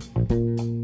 Thank you.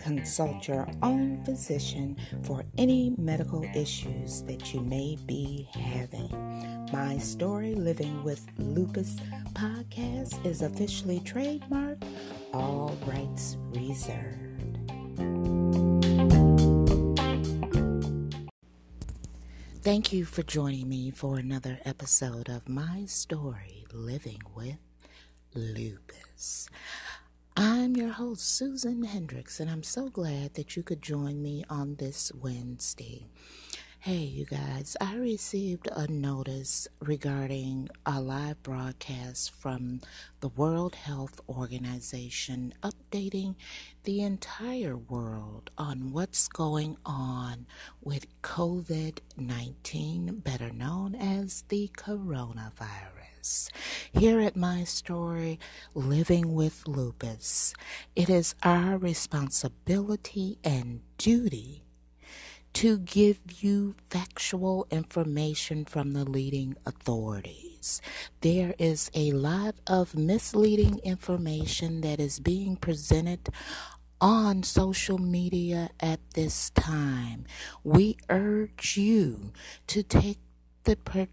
consult your own physician for any medical issues that you may be having. My Story Living with Lupus podcast is officially trademarked, all rights reserved. Thank you for joining me for another episode of My Story Living with Lupus. I'm your host, Susan Hendrix, and I'm so glad that you could join me on this Wednesday. Hey, you guys, I received a notice regarding a live broadcast from the World Health Organization updating the entire world on what's going on with COVID 19, better known as the coronavirus. Here at my story, Living with Lupus, it is our responsibility and duty to give you factual information from the leading authorities. There is a lot of misleading information that is being presented on social media at this time. We urge you to take the per-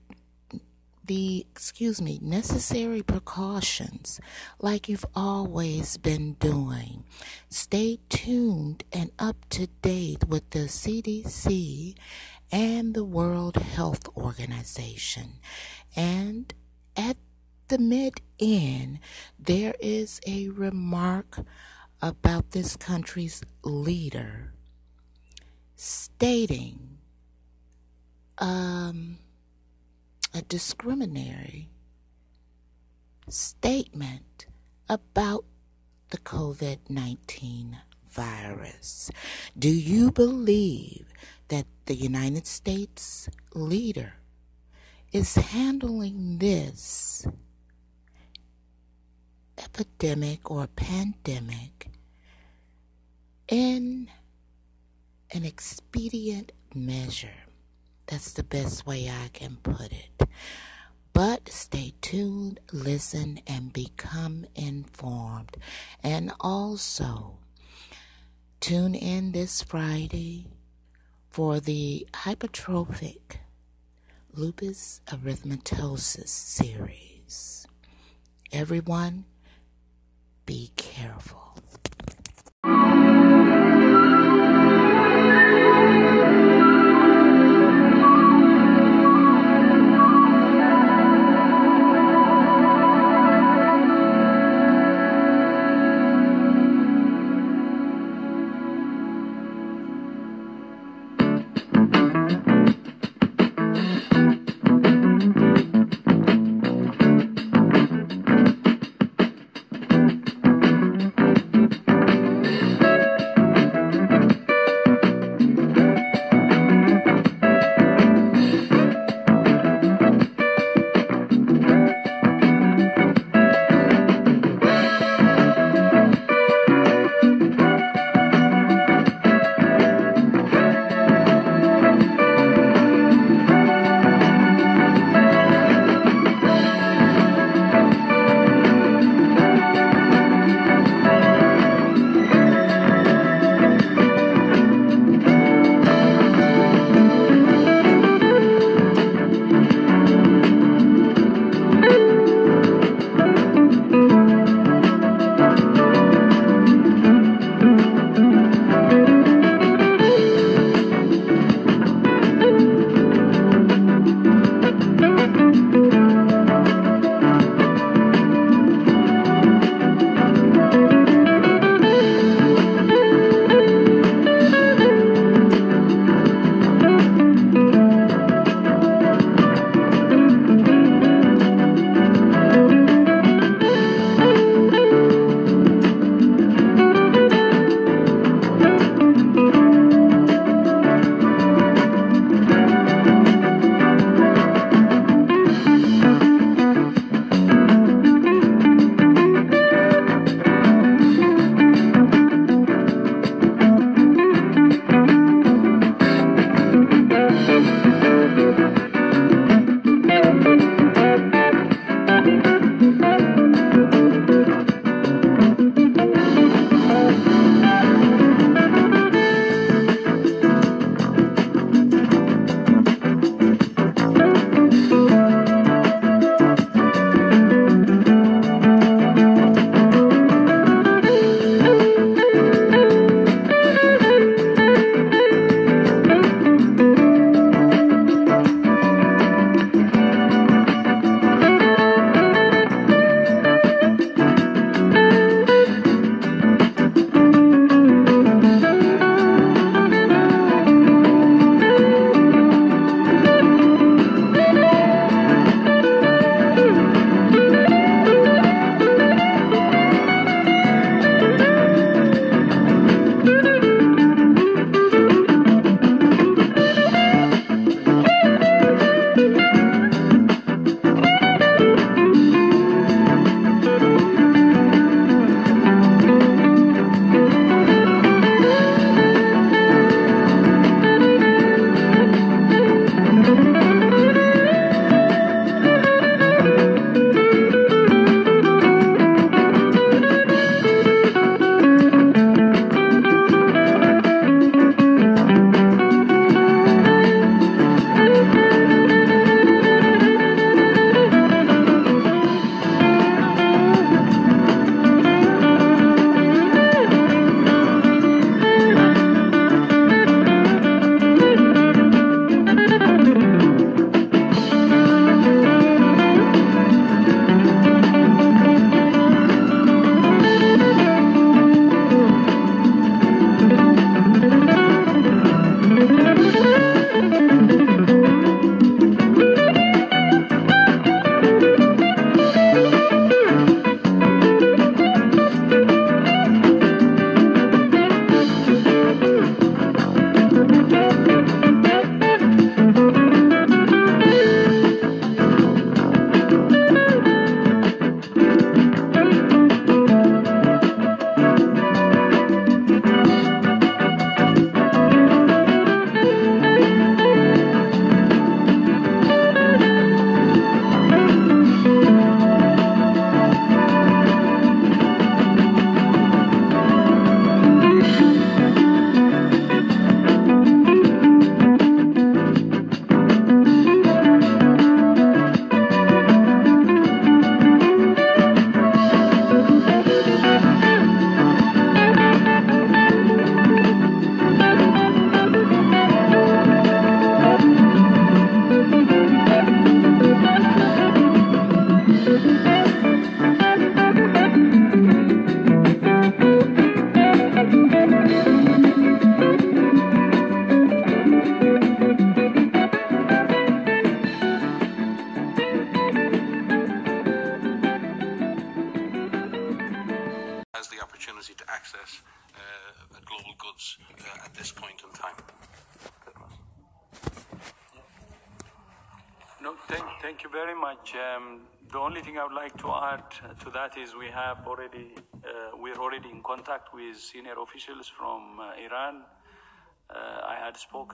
the excuse me necessary precautions like you've always been doing. Stay tuned and up to date with the CDC and the World Health Organization. And at the mid end there is a remark about this country's leader stating um a discriminatory statement about the COVID 19 virus. Do you believe that the United States leader is handling this epidemic or pandemic in an expedient measure? That's the best way I can put it. But stay tuned, listen, and become informed. And also, tune in this Friday for the hypertrophic lupus erythematosus series. Everyone, be careful.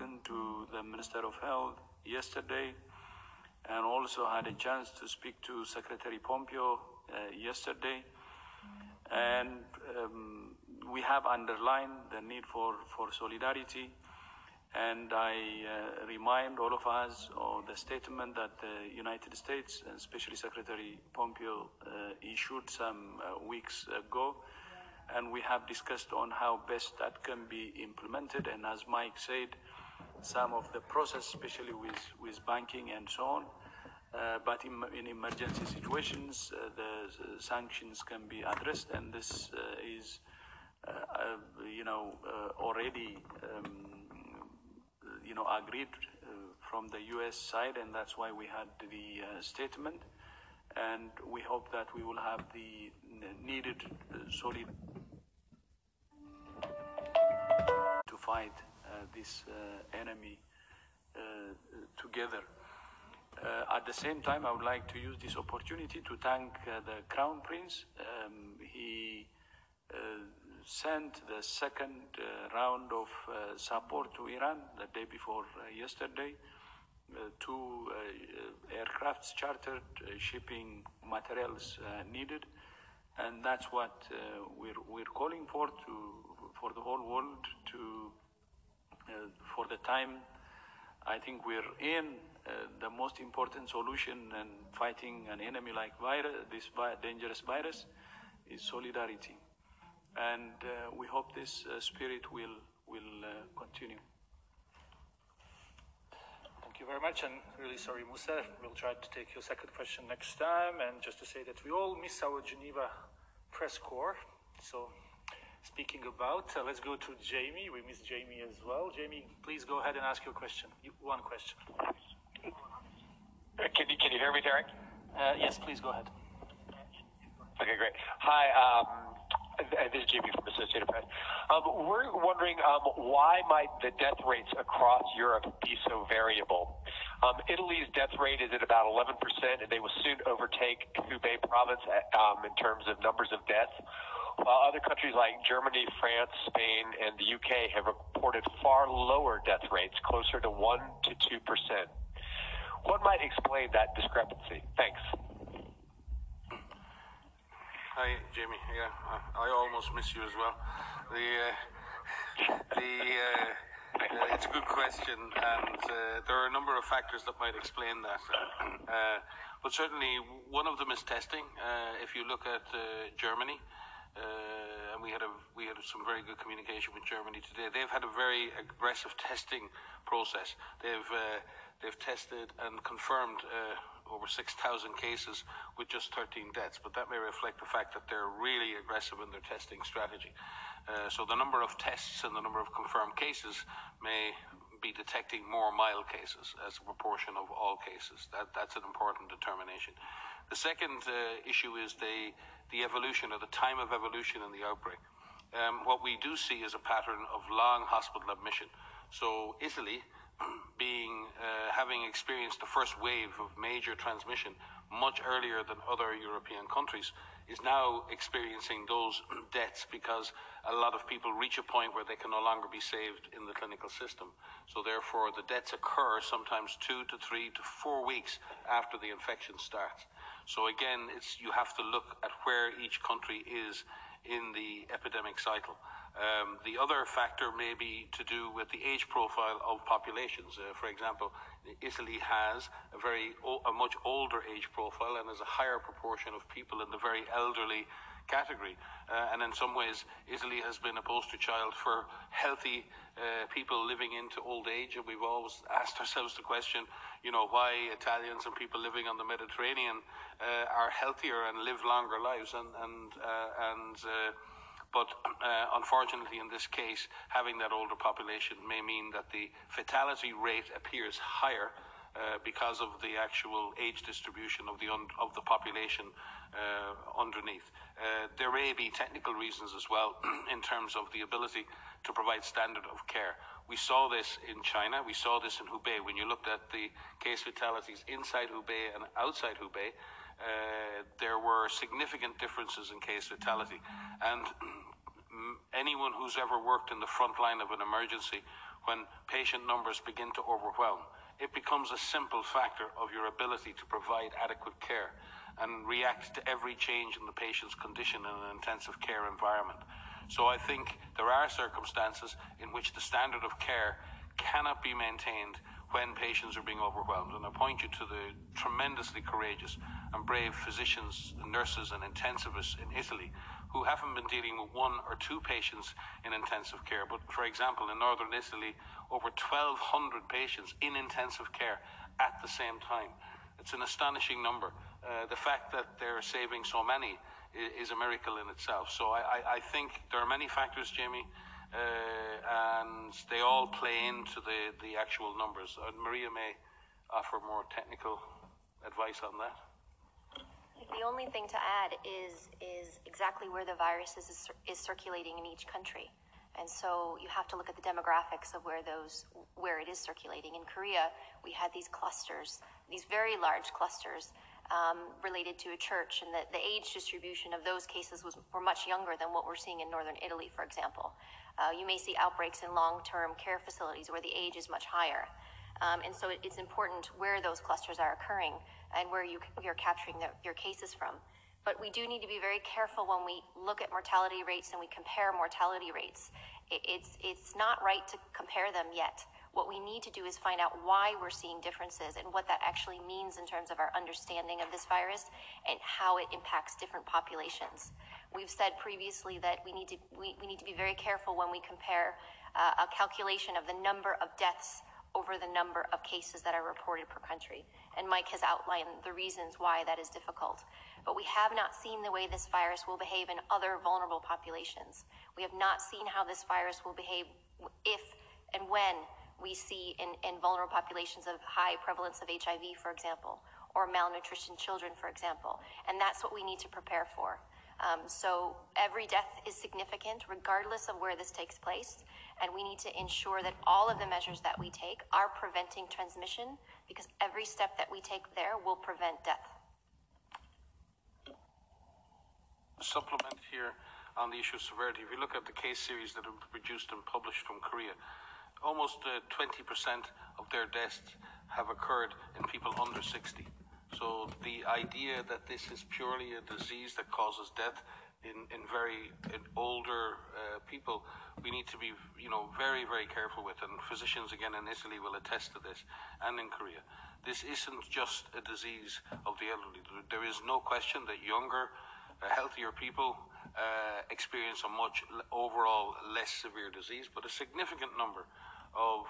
Spoken to the Minister of Health yesterday and also had a chance to speak to Secretary Pompeo uh, yesterday. And um, we have underlined the need for, for solidarity and I uh, remind all of us of the statement that the United States, and especially Secretary Pompeo, uh, issued some uh, weeks ago. And we have discussed on how best that can be implemented. And as Mike said, some of the process, especially with, with banking and so on. Uh, but in, in, emergency situations, uh, the, sanctions can be addressed, and this uh, is, you know, already um, you know, agreed uh, from the U.S. side, and that's why we had the uh, statement. And we hope that we will have the needed uh, solid to fight this enemy together. Uh, at the same time, I would like to use this opportunity to thank uh, the Crown Prince. Um, he uh, sent the second uh, round of uh, support to Iran the day before uh, yesterday. two aircrafts chartered, shipping materials needed, and that's what we're, we're calling for to for the whole world to for the time I think we're in uh, the most important solution in fighting an enemy like virus, this dangerous virus is solidarity and uh, we hope this uh, spirit will will uh, continue. Thank you very much, and really sorry, Musa. We'll try to take your second question next time. And just to say that we all miss our Geneva press corps. So, speaking about, uh, let's go to Jamie. We miss Jamie as well. Jamie, please go ahead and ask your question. You, one question. Can you can you hear me, Derek? Uh, yes, please go ahead. Okay, great. Hi. Um, this is Jamie from Associated Press. Um, we're wondering um, why might the death rates across Europe be so variable? Um, Italy's death rate is at about 11%, and they will soon overtake Hubei province um, in terms of numbers of deaths, while other countries like Germany, France, Spain, and the UK have reported far lower death rates, closer to 1% to 2%. What might explain that discrepancy? Thanks. Hi, Jamie. Yeah, I almost miss you as well. The uh, the uh, uh, it's a good question, and uh, there are a number of factors that might explain that. Uh, but certainly, one of them is testing. Uh, if you look at Germany, Uh, and we had a we had some very good communication with Germany today. They've had a very aggressive testing process. They've uh, they've tested and confirmed uh, over 6,000 cases with just 13 deaths, but that may reflect the fact that they're really aggressive in their testing strategy. Uh, so the number of tests and the number of confirmed cases may be detecting more mild cases as a proportion of all cases. That, that's an important determination. The second uh, issue is the, the evolution or the time of evolution in the outbreak. Um, what we do see is a pattern of long hospital admission. So Italy being uh, having experienced the first wave of major transmission much earlier than other European countries, is now experiencing those deaths because a lot of people reach a point where they can no longer be saved in the clinical system. So therefore, the deaths occur sometimes two to three to four weeks after the infection starts. So again, it's you have to look at where each country is in the epidemic cycle. Um, the other factor may be to do with the age profile of populations. Uh, for example, Italy has a very a much older age profile and has a higher proportion of people in the very elderly category. Uh, and in some ways, Italy has been a poster child for healthy uh, people living into old age. And we've always asked ourselves the question, you know, why Italians and people living on the Mediterranean uh, are healthier and live longer lives. And and uh, and uh, but uh, unfortunately, in this case, having that older population may mean that the fatality rate appears higher uh, because of the actual age distribution of the un- of the population uh, underneath. Uh, there may be technical reasons as well in terms of the ability to provide standard of care. We saw this in China. We saw this in Hubei. When you looked at the case fatalities inside Hubei and outside Hubei, uh, there were significant differences in case fatality. And anyone who's ever worked in the front line of an emergency, when patient numbers begin to overwhelm, it becomes a simple factor of your ability to provide adequate care and react to every change in the patient's condition in an intensive care environment. So I think there are circumstances in which the standard of care cannot be maintained when patients are being overwhelmed. And I point you to the tremendously courageous and brave physicians, nurses, and intensivists in Italy who haven't been dealing with one or two patients in intensive care. But for example, in northern Italy, over 1,200 patients in intensive care at the same time. It's an astonishing number. Uh, the fact that they're saving so many is, is a miracle in itself. So I, I, I, think there are many factors, Jamie, uh, and they all play into the, the actual numbers. And Maria may offer more technical advice on that. The only thing to add is is exactly where the virus is, is circulating in each country. And so you have to look at the demographics of where those where it is circulating. In Korea, we had these clusters, these very large clusters um, related to a church, and the, the age distribution of those cases was were much younger than what we're seeing in northern Italy, for example. Uh, you may see outbreaks in long-term care facilities where the age is much higher. Um, and so it's important where those clusters are occurring and where you, you're capturing the, your cases from. But we do need to be very careful when we look at mortality rates and we compare mortality rates. It, it's, it's not right to compare them yet. What we need to do is find out why we're seeing differences and what that actually means in terms of our understanding of this virus and how it impacts different populations. We've said previously that we need to, we, we need to be very careful when we compare uh, a calculation of the number of deaths over the number of cases that are reported per country. And Mike has outlined the reasons why that is difficult. But we have not seen the way this virus will behave in other vulnerable populations. We have not seen how this virus will behave if and when we see in, in vulnerable populations of high prevalence of HIV, for example, or malnutrition children, for example. And that's what we need to prepare for. Um, so every death is significant regardless of where this takes place. And we need to ensure that all of the measures that we take are preventing transmission because every step that we take there will prevent death. Supplement here on the issue of severity. If you look at the case series that have been produced and published from Korea, almost uh, 20% of their deaths have occurred in people under 60. So the idea that this is purely a disease that causes death in, in very in older uh, people, we need to be, you know, very, very careful with. And physicians, again, in Italy will attest to this, and in Korea. This isn't just a disease of the elderly. There is no question that younger, uh, healthier people uh, experience a much overall less severe disease, but a significant number of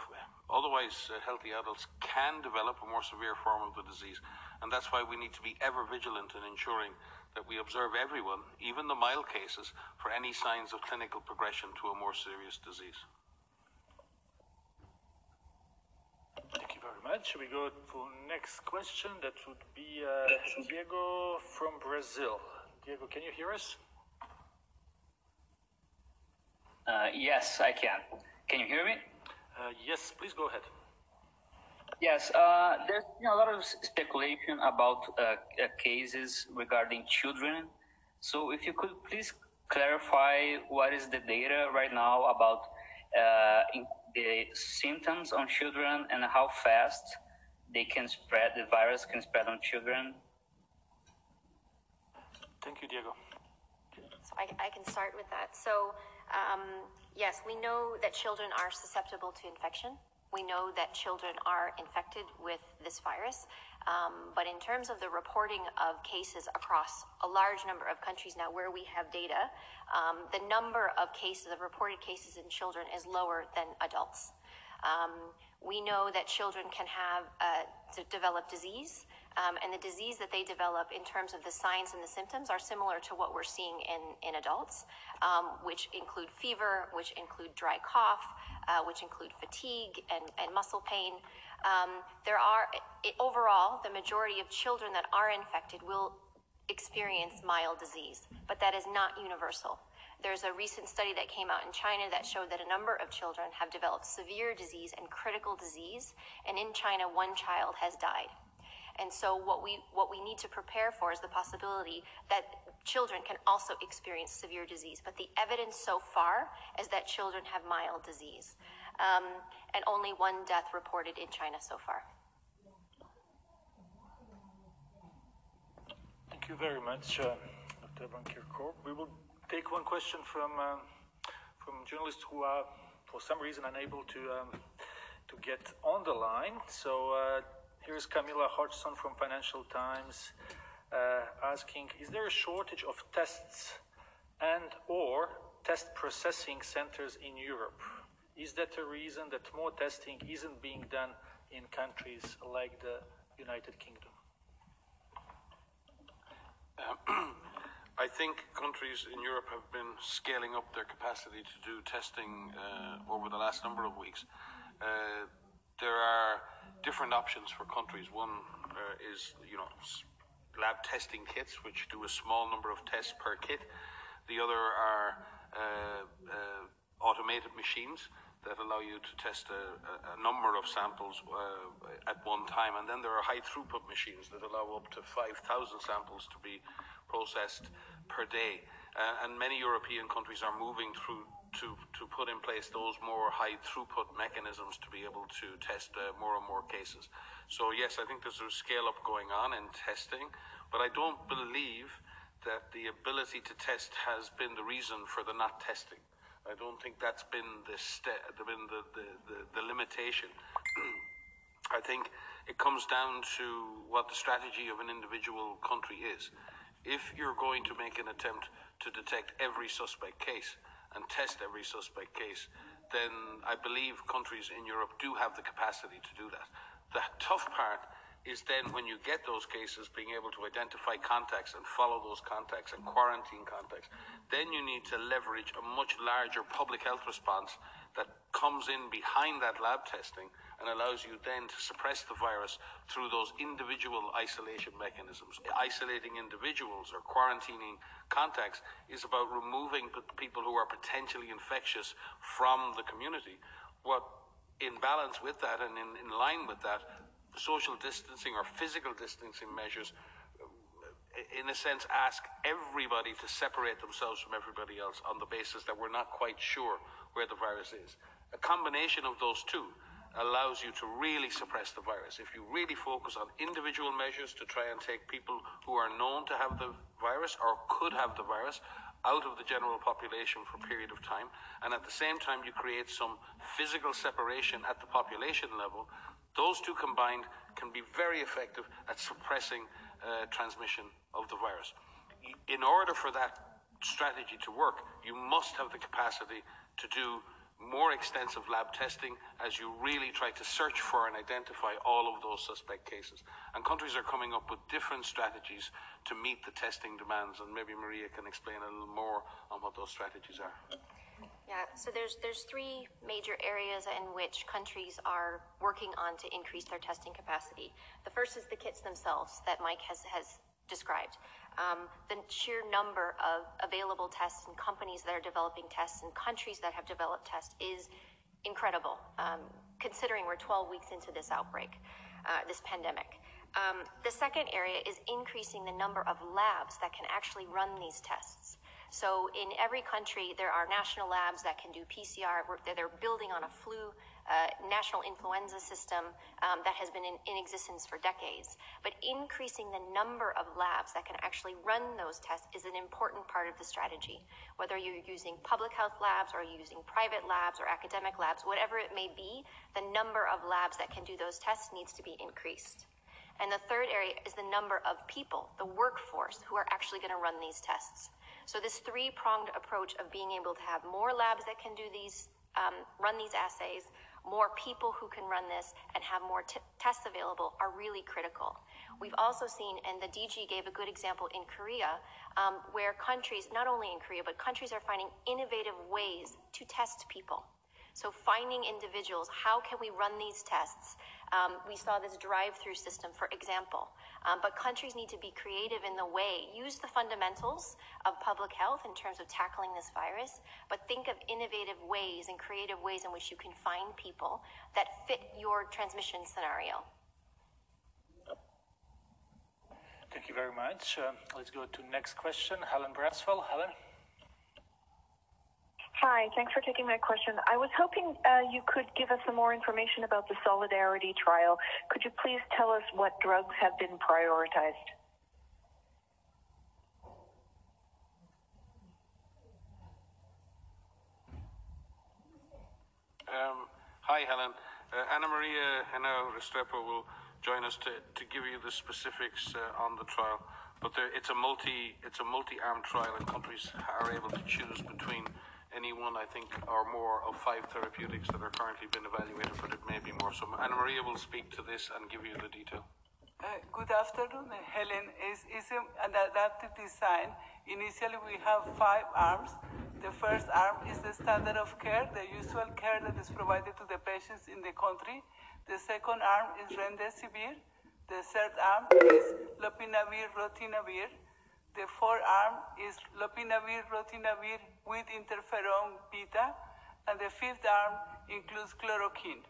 otherwise uh, healthy adults can develop a more severe form of the disease. And that's why we need to be ever vigilant in ensuring that we observe everyone, even the mild cases, for any signs of clinical progression to a more serious disease. Thank you very much. We go to next question. That would be uh, Diego from Brazil. Diego, can you hear us? Uh, yes, I can. Can you hear me? Uh, yes, please go ahead. Yes, uh, there's been a lot of speculation about uh, uh, cases regarding children. So, if you could please clarify what is the data right now about uh, the symptoms on children and how fast they can spread, the virus can spread on children? Thank you, Diego. So I, I can start with that. So, um, yes, we know that children are susceptible to infection. We know that children are infected with this virus. Um, but in terms of the reporting of cases across a large number of countries now where we have data, um, the number of cases, of reported cases in children is lower than adults. Um, we know that children can have uh, develop disease, um, and the disease that they develop in terms of the signs and the symptoms are similar to what we're seeing in, in adults, um, which include fever, which include dry cough, uh, which include fatigue and, and muscle pain. Um, there are, it, overall, the majority of children that are infected will experience mild disease, but that is not universal. There's a recent study that came out in China that showed that a number of children have developed severe disease and critical disease, and in China, one child has died. And so what we what we need to prepare for is the possibility that children can also experience severe disease. But the evidence so far is that children have mild disease, um, and only one death reported in China so far. Thank you very much, uh, Dr. Van Kerkhove. We will take one question from um, from journalists who are, for some reason, unable to um, to get on the line. So. Uh, Here's Camilla Hodgson from Financial Times uh, asking, is there a shortage of tests and or test processing centers in Europe? Is that a reason that more testing isn't being done in countries like the United Kingdom? Um, I think countries in Europe have been scaling up their capacity to do testing uh, over the last number of weeks. Uh, there are different options for countries. One uh, is, you know, lab testing kits, which do a small number of tests per kit. The other are uh, uh, automated machines that allow you to test a, a number of samples uh, at one time. And then there are high throughput machines that allow up to 5,000 samples to be processed per day. Uh, and many European countries are moving through to, to put in place those more high throughput mechanisms to be able to test uh, more and more cases. So yes, I think there's a scale up going on in testing, but I don't believe that the ability to test has been the reason for the not testing. I don't think that's been the st- been the, the, the, the limitation. I think it comes down to what the strategy of an individual country is. If you're going to make an attempt to detect every suspect case, and test every suspect case, then I believe countries in Europe do have the capacity to do that. The tough part is then when you get those cases, being able to identify contacts and follow those contacts and quarantine contacts. Then you need to leverage a much larger public health response that comes in behind that lab testing and allows you then to suppress the virus through those individual isolation mechanisms. Isolating individuals or quarantining contacts is about removing people who are potentially infectious from the community. What in balance with that and in, in line with that, social distancing or physical distancing measures in a sense, ask everybody to separate themselves from everybody else on the basis that we're not quite sure where the virus is. A combination of those two allows you to really suppress the virus. If you really focus on individual measures to try and take people who are known to have the virus or could have the virus out of the general population for a period of time, and at the same time you create some physical separation at the population level, those two combined can be very effective at suppressing uh, transmission of the virus. In order for that strategy to work, you must have the capacity to do more extensive lab testing as you really try to search for and identify all of those suspect cases. And countries are coming up with different strategies to meet the testing demands. And maybe Maria can explain a little more on what those strategies are. Yeah, so there's there's three major areas in which countries are working on to increase their testing capacity. The first is the kits themselves that Mike has has described. Um, the sheer number of available tests and companies that are developing tests and countries that have developed tests is incredible, um, considering we're 12 weeks into this outbreak, uh, this pandemic. Um, the second area is increasing the number of labs that can actually run these tests. So in every country, there are national labs that can do PCR. They're building on a flu uh, national influenza system um, that has been in, in, existence for decades. But increasing the number of labs that can actually run those tests is an important part of the strategy. Whether you're using public health labs or using private labs or academic labs, whatever it may be, the number of labs that can do those tests needs to be increased. And the third area is the number of people, the workforce, who are actually going to run these tests. So this three-pronged approach of being able to have more labs that can do these, um, run these assays, more people who can run this and have more t- tests available are really critical. We've also seen, and the DG gave a good example in Korea, um, where countries, not only in Korea, but countries are finding innovative ways to test people. So finding individuals, how can we run these tests? Um, we saw this drive-through system, for example. Um, but countries need to be creative in the way, use the fundamentals of public health in terms of tackling this virus, but think of innovative ways and creative ways in which you can find people that fit your transmission scenario. Thank you very much. Uh, let's go to next question. Helen Branswell. Helen. Hi, thanks for taking my question. I was hoping uh, you could give us some more information about the Solidarity trial. Could you please tell us what drugs have been prioritized? Um, hi, Helen. Uh, Anna Maria Henao Restrepo will join us to, to give you the specifics uh, on the trial. But there, it's a multi it's a multi-armed trial, and countries are able to choose between any one, I think, or more of five therapeutics that are currently being evaluated, but it may be more. So Anna Maria will speak to this and give you the detail. Uh, good afternoon, Helen. Is is an adaptive design. Initially, we have five arms. The first arm is the standard of care, the usual care that is provided to the patients in the country. The second arm is remdesivir. The third arm is lopinavir, ritonavir. The forearm is lopinavir, ritonavir with interferon beta, and the fifth arm includes chloroquine.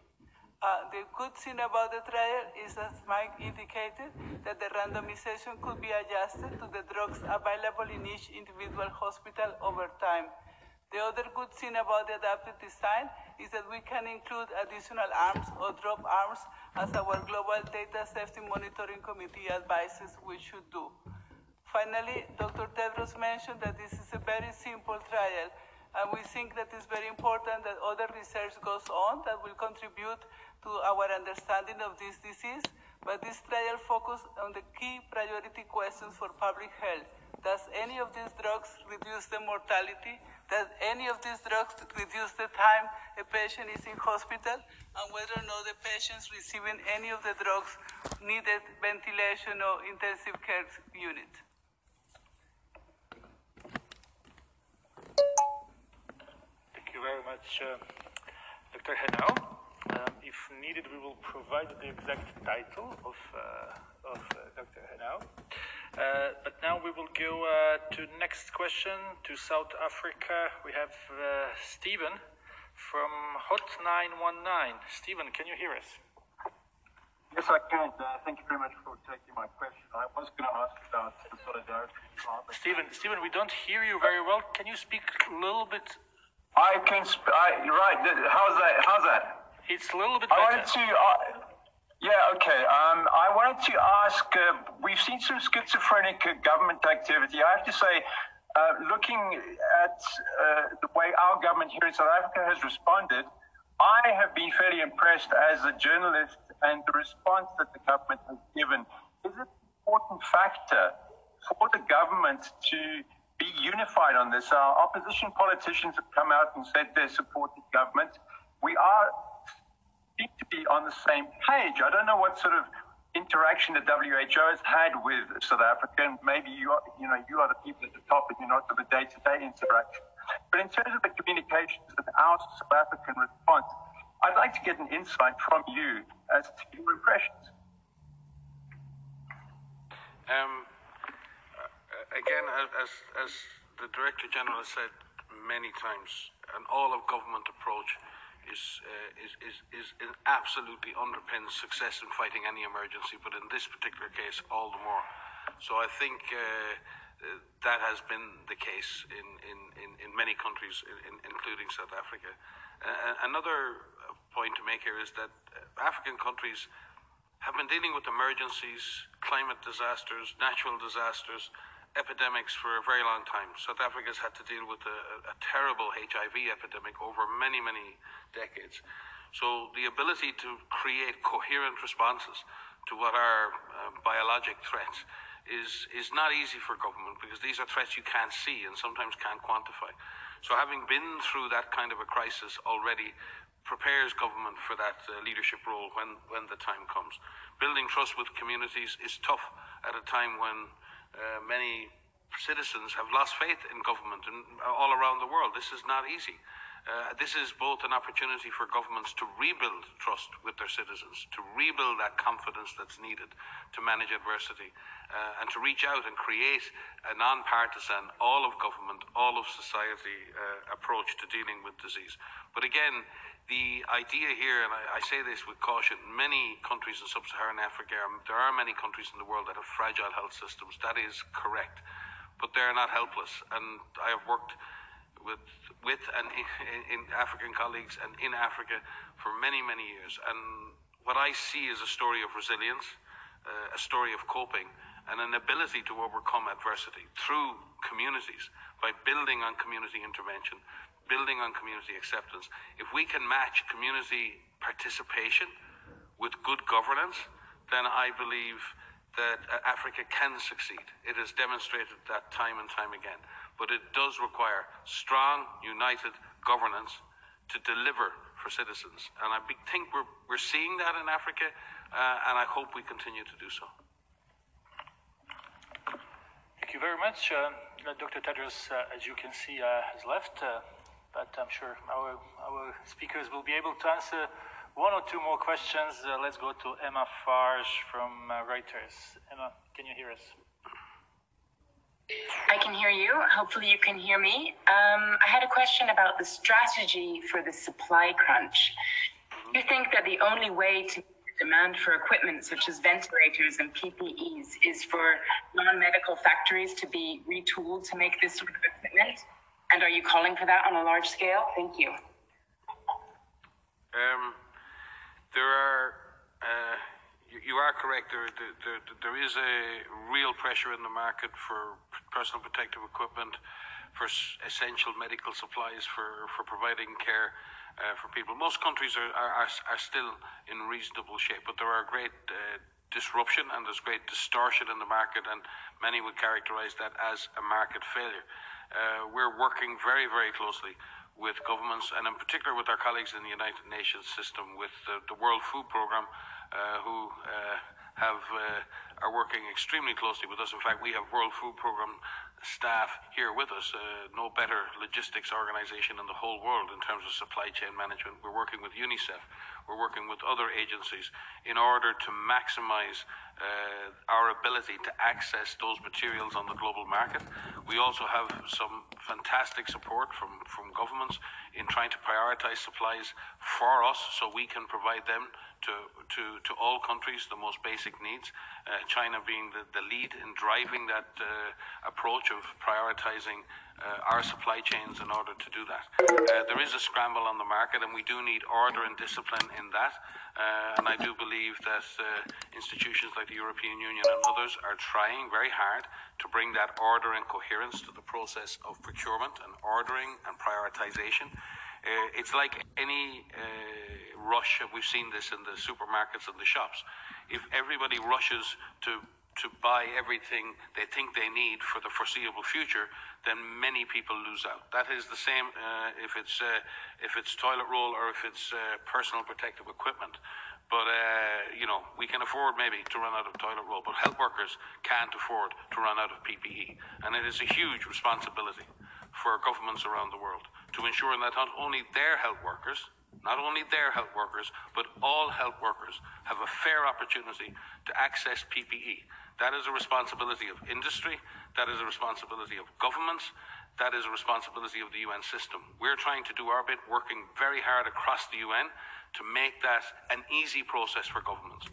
Uh, the good thing about the trial is, as Mike indicated, that the randomization could be adjusted to the drugs available in each individual hospital over time. The other good thing about the adaptive design is that we can include additional arms or drop arms as our Global Data Safety Monitoring Committee advises we should do. Finally, Dr. Tedros mentioned that this is a very simple trial, and we think that it's very important that other research goes on that will contribute to our understanding of this disease. But this trial focused on the key priority questions for public health. Does any of these drugs reduce the mortality? Does any of these drugs reduce the time a patient is in hospital? And whether or not the patients receiving any of the drugs needed ventilation or intensive care unit. You very much, uh, Dr. Henao. Um, if needed, we will provide the exact title of, uh, of uh, Dr. Henao. Uh, but now we will go uh, to next question to South Africa. We have uh, Stephen from Hot 919. Stephen, can you hear us? Yes, I can. Uh, thank you very much for taking my question. I was going to ask about the solidarity. Stephen, Stephen, we don't hear you very well. Can you speak a little bit I can. Sp- I, right. How's that? How's that? It's a little bit. I better. wanted to. Uh, yeah. Okay. Um, I wanted to ask. Uh, we've seen some schizophrenic uh, government activity. I have to say, uh, looking at uh, the way our government here in South Africa has responded, I have been fairly impressed as a journalist and the response that the government has given is it an important factor for the government to be unified on this. Our opposition politicians have come out and said they support the government. We are seem to be on the same page. I don't know what sort of interaction the WHO has had with South Africa, and maybe you are, you know, you are the people at the top and you're not the day-to-day interaction. But in terms of the communications and our South African response, I'd like to get an insight from you as to your impressions. Um, again, as, as the Director General has said many times, an all of government approach is, uh, is, is, is, absolutely underpins success in fighting any emergency, but in this particular case, all the more. So I think uh that has been the case in, in, in, in many countries, in, including South Africa. Uh, another point to make here is that African countries have been dealing with emergencies, climate disasters, natural disasters, epidemics for a very long time. South Africa's had to deal with a, a, terrible HIV epidemic over many, many decades. So the ability to create coherent responses to what are uh, biologic threats is, is not easy for government because these are threats you can't see and sometimes can't quantify. So having been through that kind of a crisis already prepares government for that uh, leadership role when, when the time comes. Building trust with communities is tough at a time when uh, many citizens have lost faith in government and all around the world. This is not easy. Uh, this is both an opportunity for governments to rebuild trust with their citizens, to rebuild that confidence that's needed to manage adversity, uh, and to reach out and create a non-partisan, all of government, all of society uh, approach to dealing with disease. But again, the idea here, and I, I, say this with caution, many countries in sub-Saharan Africa, um, there are many countries in the world that have fragile health systems. That is correct, but they're not helpless. And I have worked with with and in, in African colleagues and in Africa for many many years. And what I see is a story of resilience, uh, a story of coping, and an ability to overcome adversity through communities by building on community intervention, building on community acceptance. If we can match community participation with good governance, then I believe that uh, Africa can succeed. It has demonstrated that time and time again but it does require strong, united governance to deliver for citizens. And I think we're, we're seeing that in Africa, uh, and I hope we continue to do so. Thank you very much. Uh, Dr. Tedros, uh, as you can see, uh, has left, uh, but I'm sure our, our speakers will be able to answer one or two more questions. Uh, let's go to Emma Farge from Reuters. Emma, can you hear us? I can hear you. Hopefully, you can hear me. Um, I had a question about the strategy for the supply crunch. Do you think that the only way to demand for equipment such as ventilators and PPEs is for non medical factories to be retooled to make this sort of equipment? And are you calling for that on a large scale? Thank you. Um, there are. Uh you are correct. There, there, there is a real pressure in the market for personal protective equipment, for essential medical supplies, for, for providing care uh, for people. Most countries are, are, are still in reasonable shape, but there are great uh, disruption and there's great distortion in the market, and many would characterize that as a market failure. Uh, we're working very, very closely with governments, and in particular with our colleagues in the United Nations system, with the, the World Food Programme, uh, who uh, have uh, are working extremely closely with us. In fact, we have World Food Programme staff here with us. Uh, no better logistics organization in the whole world in terms of supply chain management. We're working with UNICEF. We're working with other agencies in order to maximize uh, our ability to access those materials on the global market. We also have some fantastic support from, from governments in trying to prioritize supplies for us so we can provide them to, to, to all countries the most basic needs. Uh, China being the, the lead in driving that uh, approach of prioritizing uh, our supply chains in order to do that. Uh, there is a scramble on the market, and we do need order and discipline in that. Uh, and I do believe that uh, institutions like the European Union and others are trying very hard to bring that order and coherence to the process of procurement and ordering and prioritization. Uh, it's like any uh, rush, we've seen this in the supermarkets and the shops. If everybody rushes to to buy everything they think they need for the foreseeable future, then many people lose out. That is the same uh, if it's uh, if it's toilet roll or if it's uh, personal protective equipment. But uh, you know, we can afford maybe to run out of toilet roll, but health workers can't afford to run out of PPE, and it is a huge responsibility for governments around the world to ensure that not only their health workers not only their health workers, but all health workers have a fair opportunity to access PPE. That is a responsibility of industry, that is a responsibility of governments, that is a responsibility of the UN system. We're trying to do our bit, working very hard across the UN to make that an easy process for governments.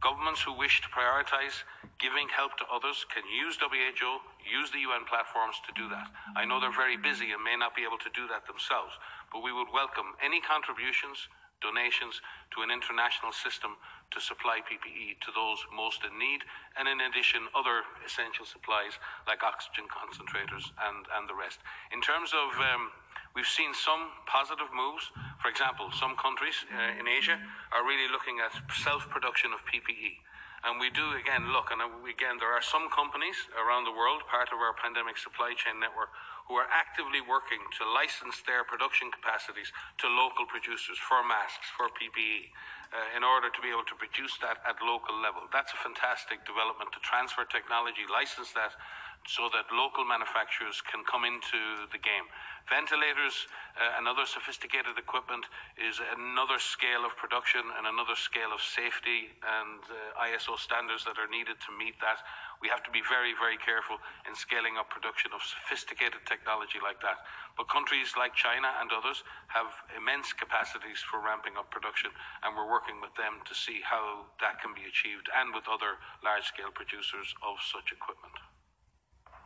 Governments who wish to prioritize giving help to others can use WHO, use the UN platforms to do that. I know they're very busy and may not be able to do that themselves, but we would welcome any contributions, donations to an international system to supply PPE to those most in need, and in addition, other essential supplies like oxygen concentrators and, and the rest. In terms of, um, we've seen some positive moves. For example, some countries uh, in Asia are really looking at self production of PPE. And we do again look, and again, there are some companies around the world, part of our pandemic supply chain network, who are actively working to license their production capacities to local producers for masks, for PPE uh, in order to be able to produce that at local level. That's a fantastic development to transfer technology, license that so that local manufacturers can come into the game. Ventilators uh, and other sophisticated equipment is another scale of production and another scale of safety and uh, ISO standards that are needed to meet that. We have to be very, very careful in scaling up production of sophisticated technology like that. But countries like China and others have immense capacities for ramping up production, and we're working with them to see how that can be achieved and with other large scale producers of such equipment.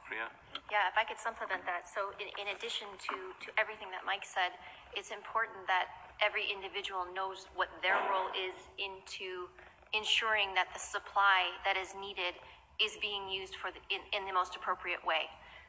Priya? Yeah, if I could supplement that. So, in, in addition to, to everything that Mike said, it's important that every individual knows what their role is into ensuring that the supply that is needed is being used for the, in, in the most appropriate way.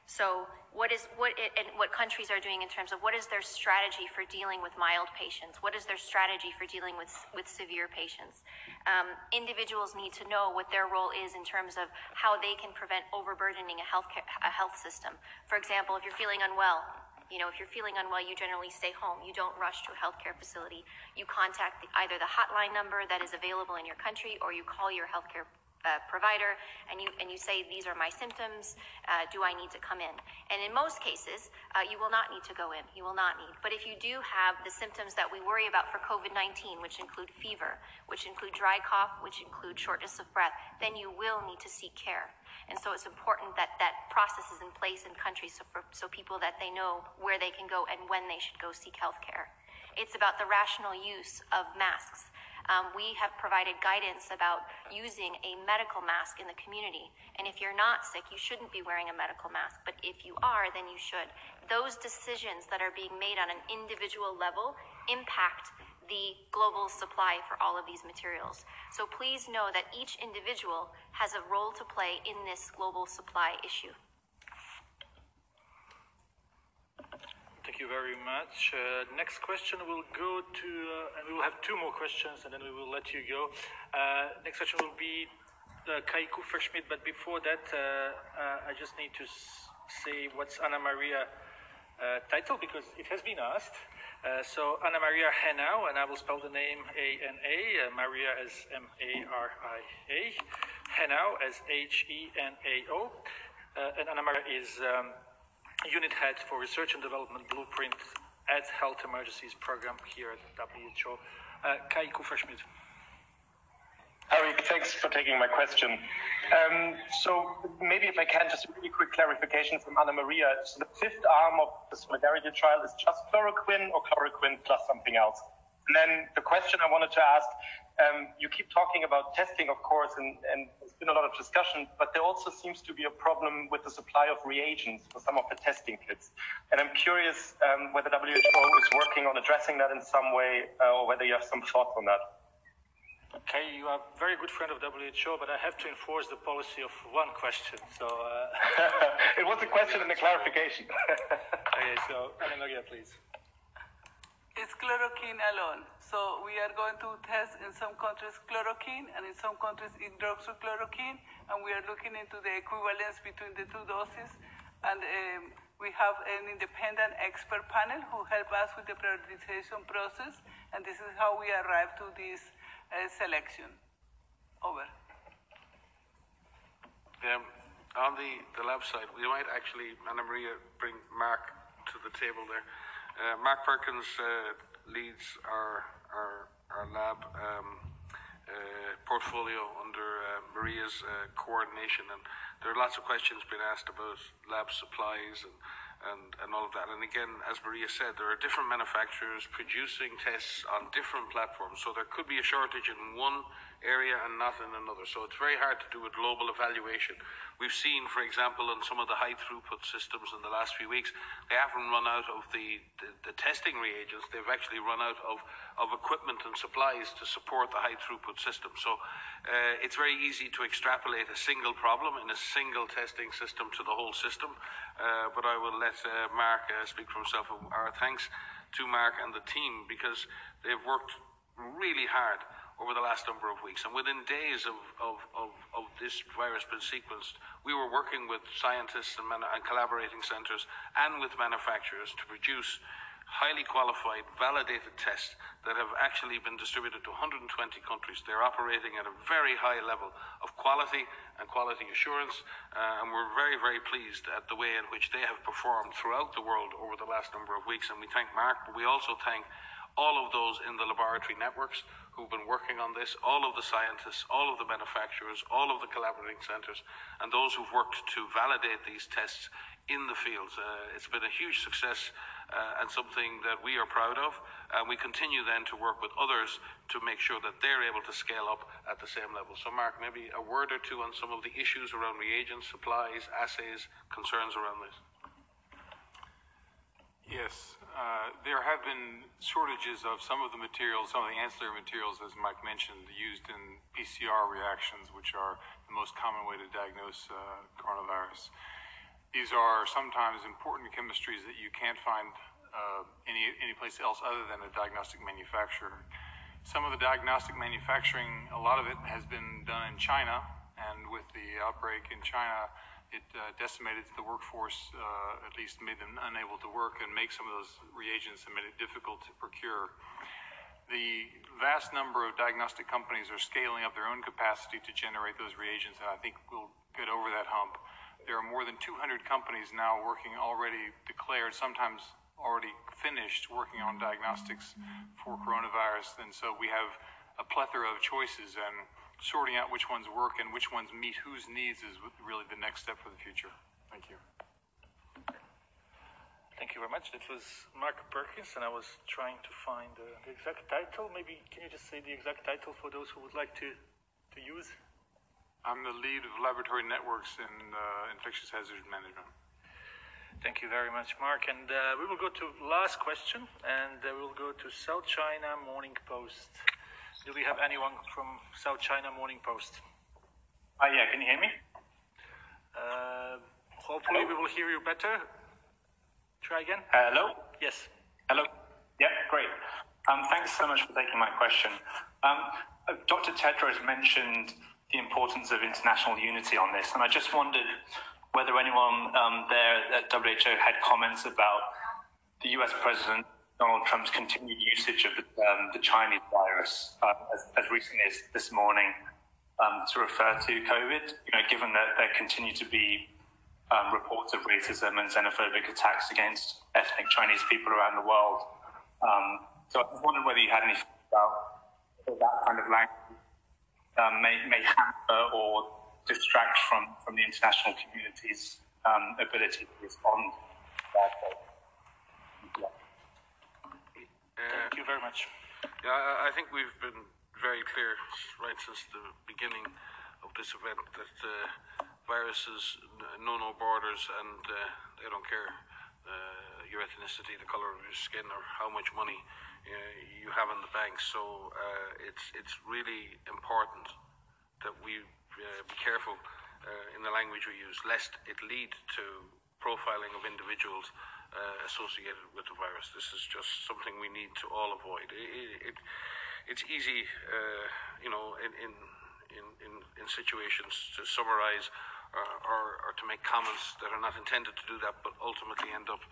So what is what it, and what countries are doing in terms of what is their strategy for dealing with mild patients? What is their strategy for dealing with with severe patients? Um, individuals need to know what their role is in terms of how they can prevent overburdening a health a health system. For example, if you're feeling unwell, you know, if you're feeling unwell, you generally stay home. You don't rush to a healthcare facility. You contact the, either the hotline number that is available in your country or you call your healthcare uh, provider and you and you say these are my symptoms uh, do i need to come in? And in most cases uh, you will not need to go in. You will not need. But if you do have the symptoms that we worry about for covid-19 which include fever which include dry cough which include shortness of breath then you will need to seek care. And so it's important that that process is in place in countries so, for, so people that they know where they can go and when they should go seek health care it's about the rational use of masks um, we have provided guidance about using a medical mask in the community. And if you're not sick, you shouldn't be wearing a medical mask. But if you are, then you should. Those decisions that are being made on an individual level impact the global supply for all of these materials. So please know that each individual has a role to play in this global supply issue. Thank you very much. Uh, next question will go to, uh, and we will have two more questions and then we will let you go. Uh, next question will be uh, Kai Kupferschmidt, but before that, uh, uh, I just need to say what's Ana Maria title because it has been asked. so Ana Maria Henao, and I will spell the name A-N-A, Maria as M-A-R-I-A, Henao as H-E-N-A-O, and Ana Maria is um, unit head for research and development blueprint at Health Emergencies Program here at WHO. Uh, Kai Kupferschmidt. Harry, thanks for taking my question. Um, so maybe if I can, just a really quick clarification from Ana Maria. So the fifth arm of the Solidarity trial is just chloroquine or chloroquine plus something else? And then the question I wanted to ask, um, you keep talking about testing, of course, and, and there's been a lot of discussion, but there also seems to be a problem with the supply of reagents for some of the testing kits. And I'm curious um, whether WHO is working on addressing that in some way, uh, or whether you have some thoughts on that. Okay, you are a very good friend of WHO, but I have to enforce the policy of one question. So uh... it was a question and a clarification. okay, so Ana Maria, please. It's chloroquine alone. So we are going to test in some countries chloroquine and in some countries hydroxychloroquine, and we are looking into the equivalence between the two doses. And um, we have an independent expert panel who help us with the prioritization process, and this is how we arrive to this uh, selection. Over. Um, on the, the lab side, we might actually, Ana Maria, bring Mark to the table there. Uh, Mark Perkins uh, leads our, our, our lab um, uh, portfolio under uh, Maria's uh, coordination, and there are lots of questions being asked about lab supplies and, and, and all of that. And again, as Maria said, there are different manufacturers producing tests on different platforms, so there could be a shortage in one area and not in another. So it's very hard to do a global evaluation. We've seen, for example, in some of the high throughput systems in the last few weeks, they haven't run out of the, the, the, testing reagents. They've actually run out of, of equipment and supplies to support the high throughput system. So uh, it's very easy to extrapolate a single problem in a single testing system to the whole system. Uh, but I will let uh, Mark uh, speak for himself. Our thanks to Mark and the team because they've worked really hard over the last number of weeks. And within days of, of, of, of this virus being sequenced, we were working with scientists and, man- and collaborating centres and with manufacturers to produce highly qualified, validated tests that have actually been distributed to 120 countries. They're operating at a very high level of quality and quality assurance, uh, and we're very, very pleased at the way in which they have performed throughout the world over the last number of weeks. And we thank Mark, but we also thank all of those in the laboratory networks who've been working on this, all of the scientists, all of the manufacturers, all of the collaborating centres, and those who've worked to validate these tests in the fields. Uh, it's been a huge success uh, and something that we are proud of. And we continue then to work with others to make sure that they're able to scale up at the same level. So, Mark, maybe a word or two on some of the issues around reagents, supplies, assays, concerns around this. Yes, uh, there have been shortages of some of the materials, some of the ancillary materials, as Mike mentioned, used in PCR reactions, which are the most common way to diagnose uh, coronavirus. These are sometimes important chemistries that you can't find uh, any any place else other than a diagnostic manufacturer. Some of the diagnostic manufacturing, a lot of it has been done in China, and with the outbreak in China, it uh, decimated the workforce, uh, at least made them unable to work and make some of those reagents and made it difficult to procure. The vast number of diagnostic companies are scaling up their own capacity to generate those reagents, and I think we'll get over that hump there are more than 200 companies now working already declared, sometimes already finished working on diagnostics for coronavirus. And so we have a plethora of choices and sorting out which ones work and which ones meet whose needs is really the next step for the future. Thank you. Thank you very much. That was Mark Perkins, and I was trying to find uh, the exact title. Maybe can you just say the exact title for those who would like to, to use? I'm the lead of laboratory networks in uh, infectious hazard management. Thank you very much, Mark. And uh, we will go to last question, and uh, we'll go to South China Morning Post. Do we have anyone from South China Morning Post? Uh, yeah, can you hear me? Uh, hopefully, Hello? we will hear you better. Try again. hello? Yes. Hello? Yeah, great. Um, thanks so much for taking my question. Um, uh, Dr. Tedros mentioned the importance of international unity on this. And I just wondered whether anyone um, there at WHO had comments about the US President Donald Trump's continued usage of the, um, the Chinese virus uh, as, as, recently as this morning um, to refer to COVID, you know, given that there continue to be um, reports of racism and xenophobic attacks against ethnic Chinese people around the world. Um, so I was wondering whether you had anything about that kind of language um, may, may hamper or distract from, from the international community's um, ability to respond. Yeah. Thank you very much. Yeah, I, I think we've been very clear right since the beginning of this event that uh, viruses know no borders and uh, they don't care uh, your ethnicity, the color of your skin, or how much money you have in the bank. So uh, it's it's really important that we uh, be careful uh, in the language we use, lest it lead to profiling of individuals uh, associated with the virus. This is just something we need to all avoid. It, it, it's easy, uh, you know, in, in in, in, in situations to summarize or, or, to make comments that are not intended to do that, but ultimately end up uh,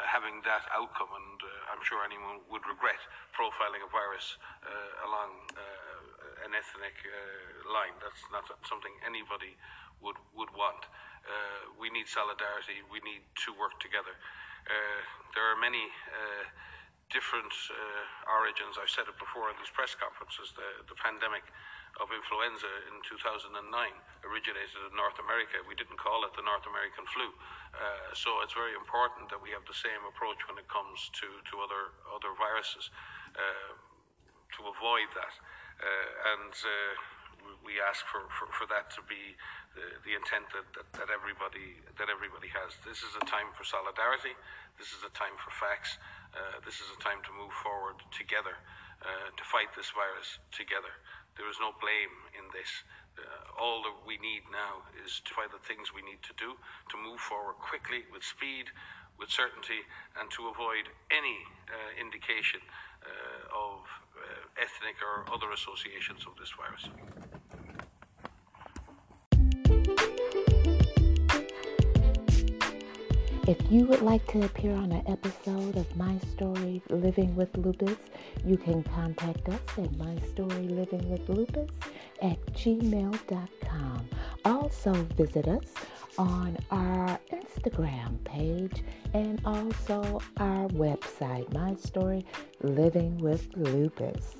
having that outcome. And uh, I'm sure anyone would regret profiling a virus uh, along uh, an ethnic uh, line. That's not something anybody would, would want. Uh, we need solidarity, we need to work together. there are many different origins. I've said it before in these press conferences. The, the pandemic of influenza in 2009 originated in North America. We didn't call it the North American flu. Uh, so it's very important that we have the same approach when it comes to, to other, other viruses uh, to avoid that. Uh, and uh, we ask for, for, for, that to be the, the intent that, that, that, everybody, that everybody has. This is a time for solidarity. This is a time for facts. Uh, this is a time to move forward together uh, to fight this virus together. There is no blame in this. Uh, all that we need now is to find the things we need to do to move forward quickly, with speed, with certainty, and to avoid any uh, indication uh, of uh, ethnic or other associations of this virus. If you would like to appear on an episode of My Story Living with Lupus, you can contact us at mystorylivingwithlupus at gmail.com. Also visit us on our Instagram page and also our website, My Story Living with Lupus.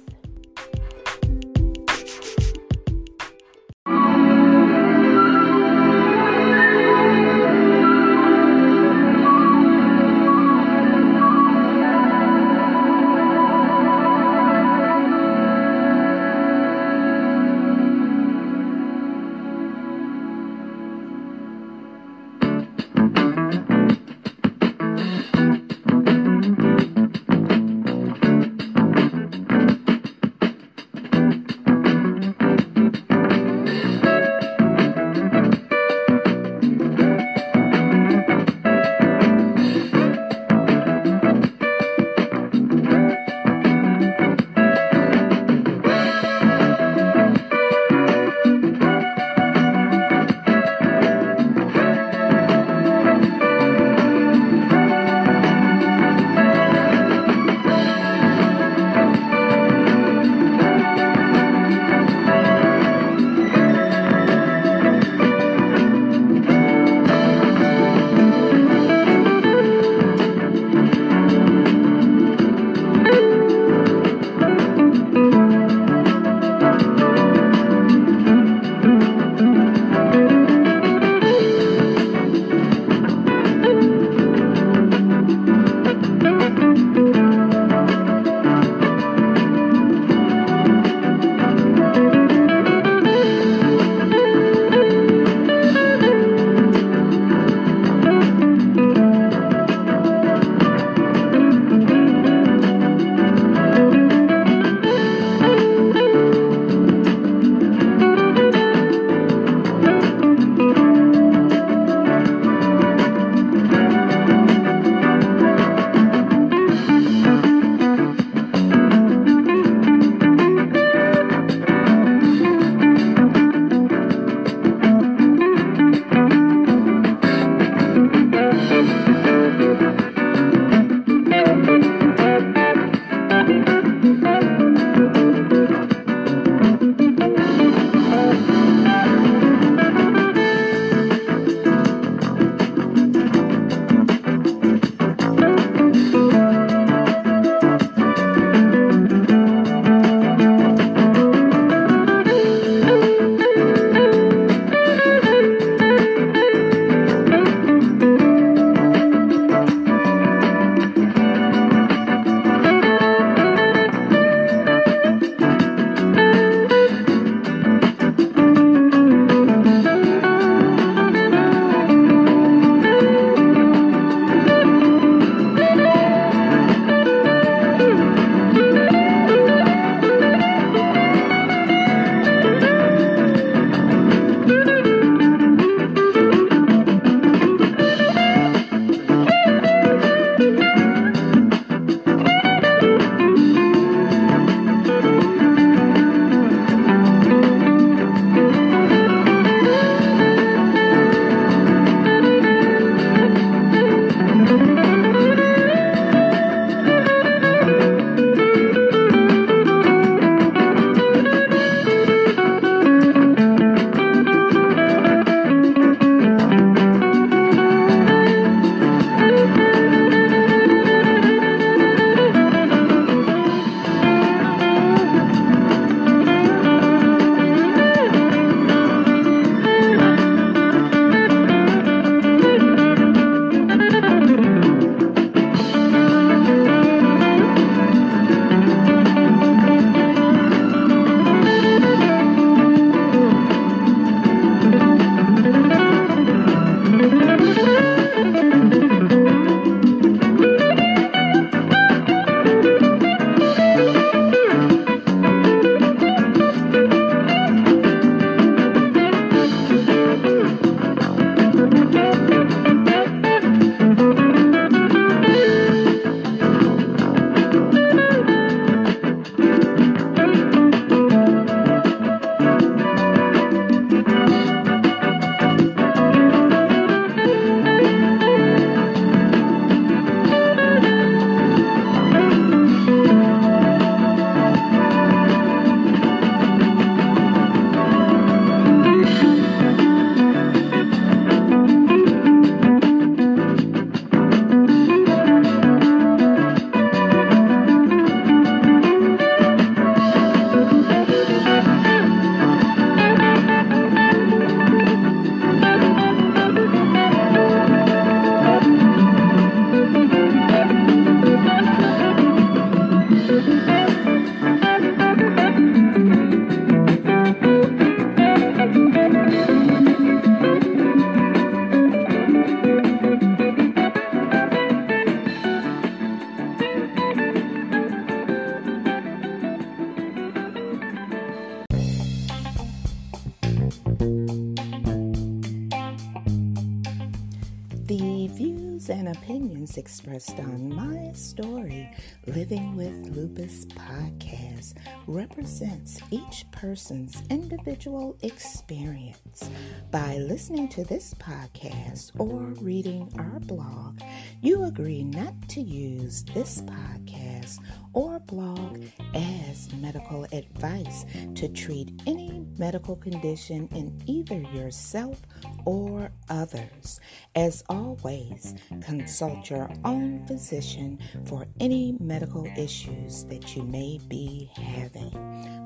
Expressed on my story, Living with Lupus podcast, represents each person's individual experience. By listening to this podcast or reading our blog, you agree not to use this podcast or blog as medical advice to treat any medical condition in either yourself or others. As always, consult your own physician for any medical issues that you may be having.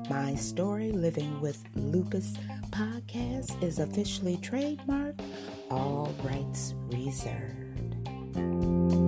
My Story Living with Lupus podcast is officially trademarked, all rights reserved.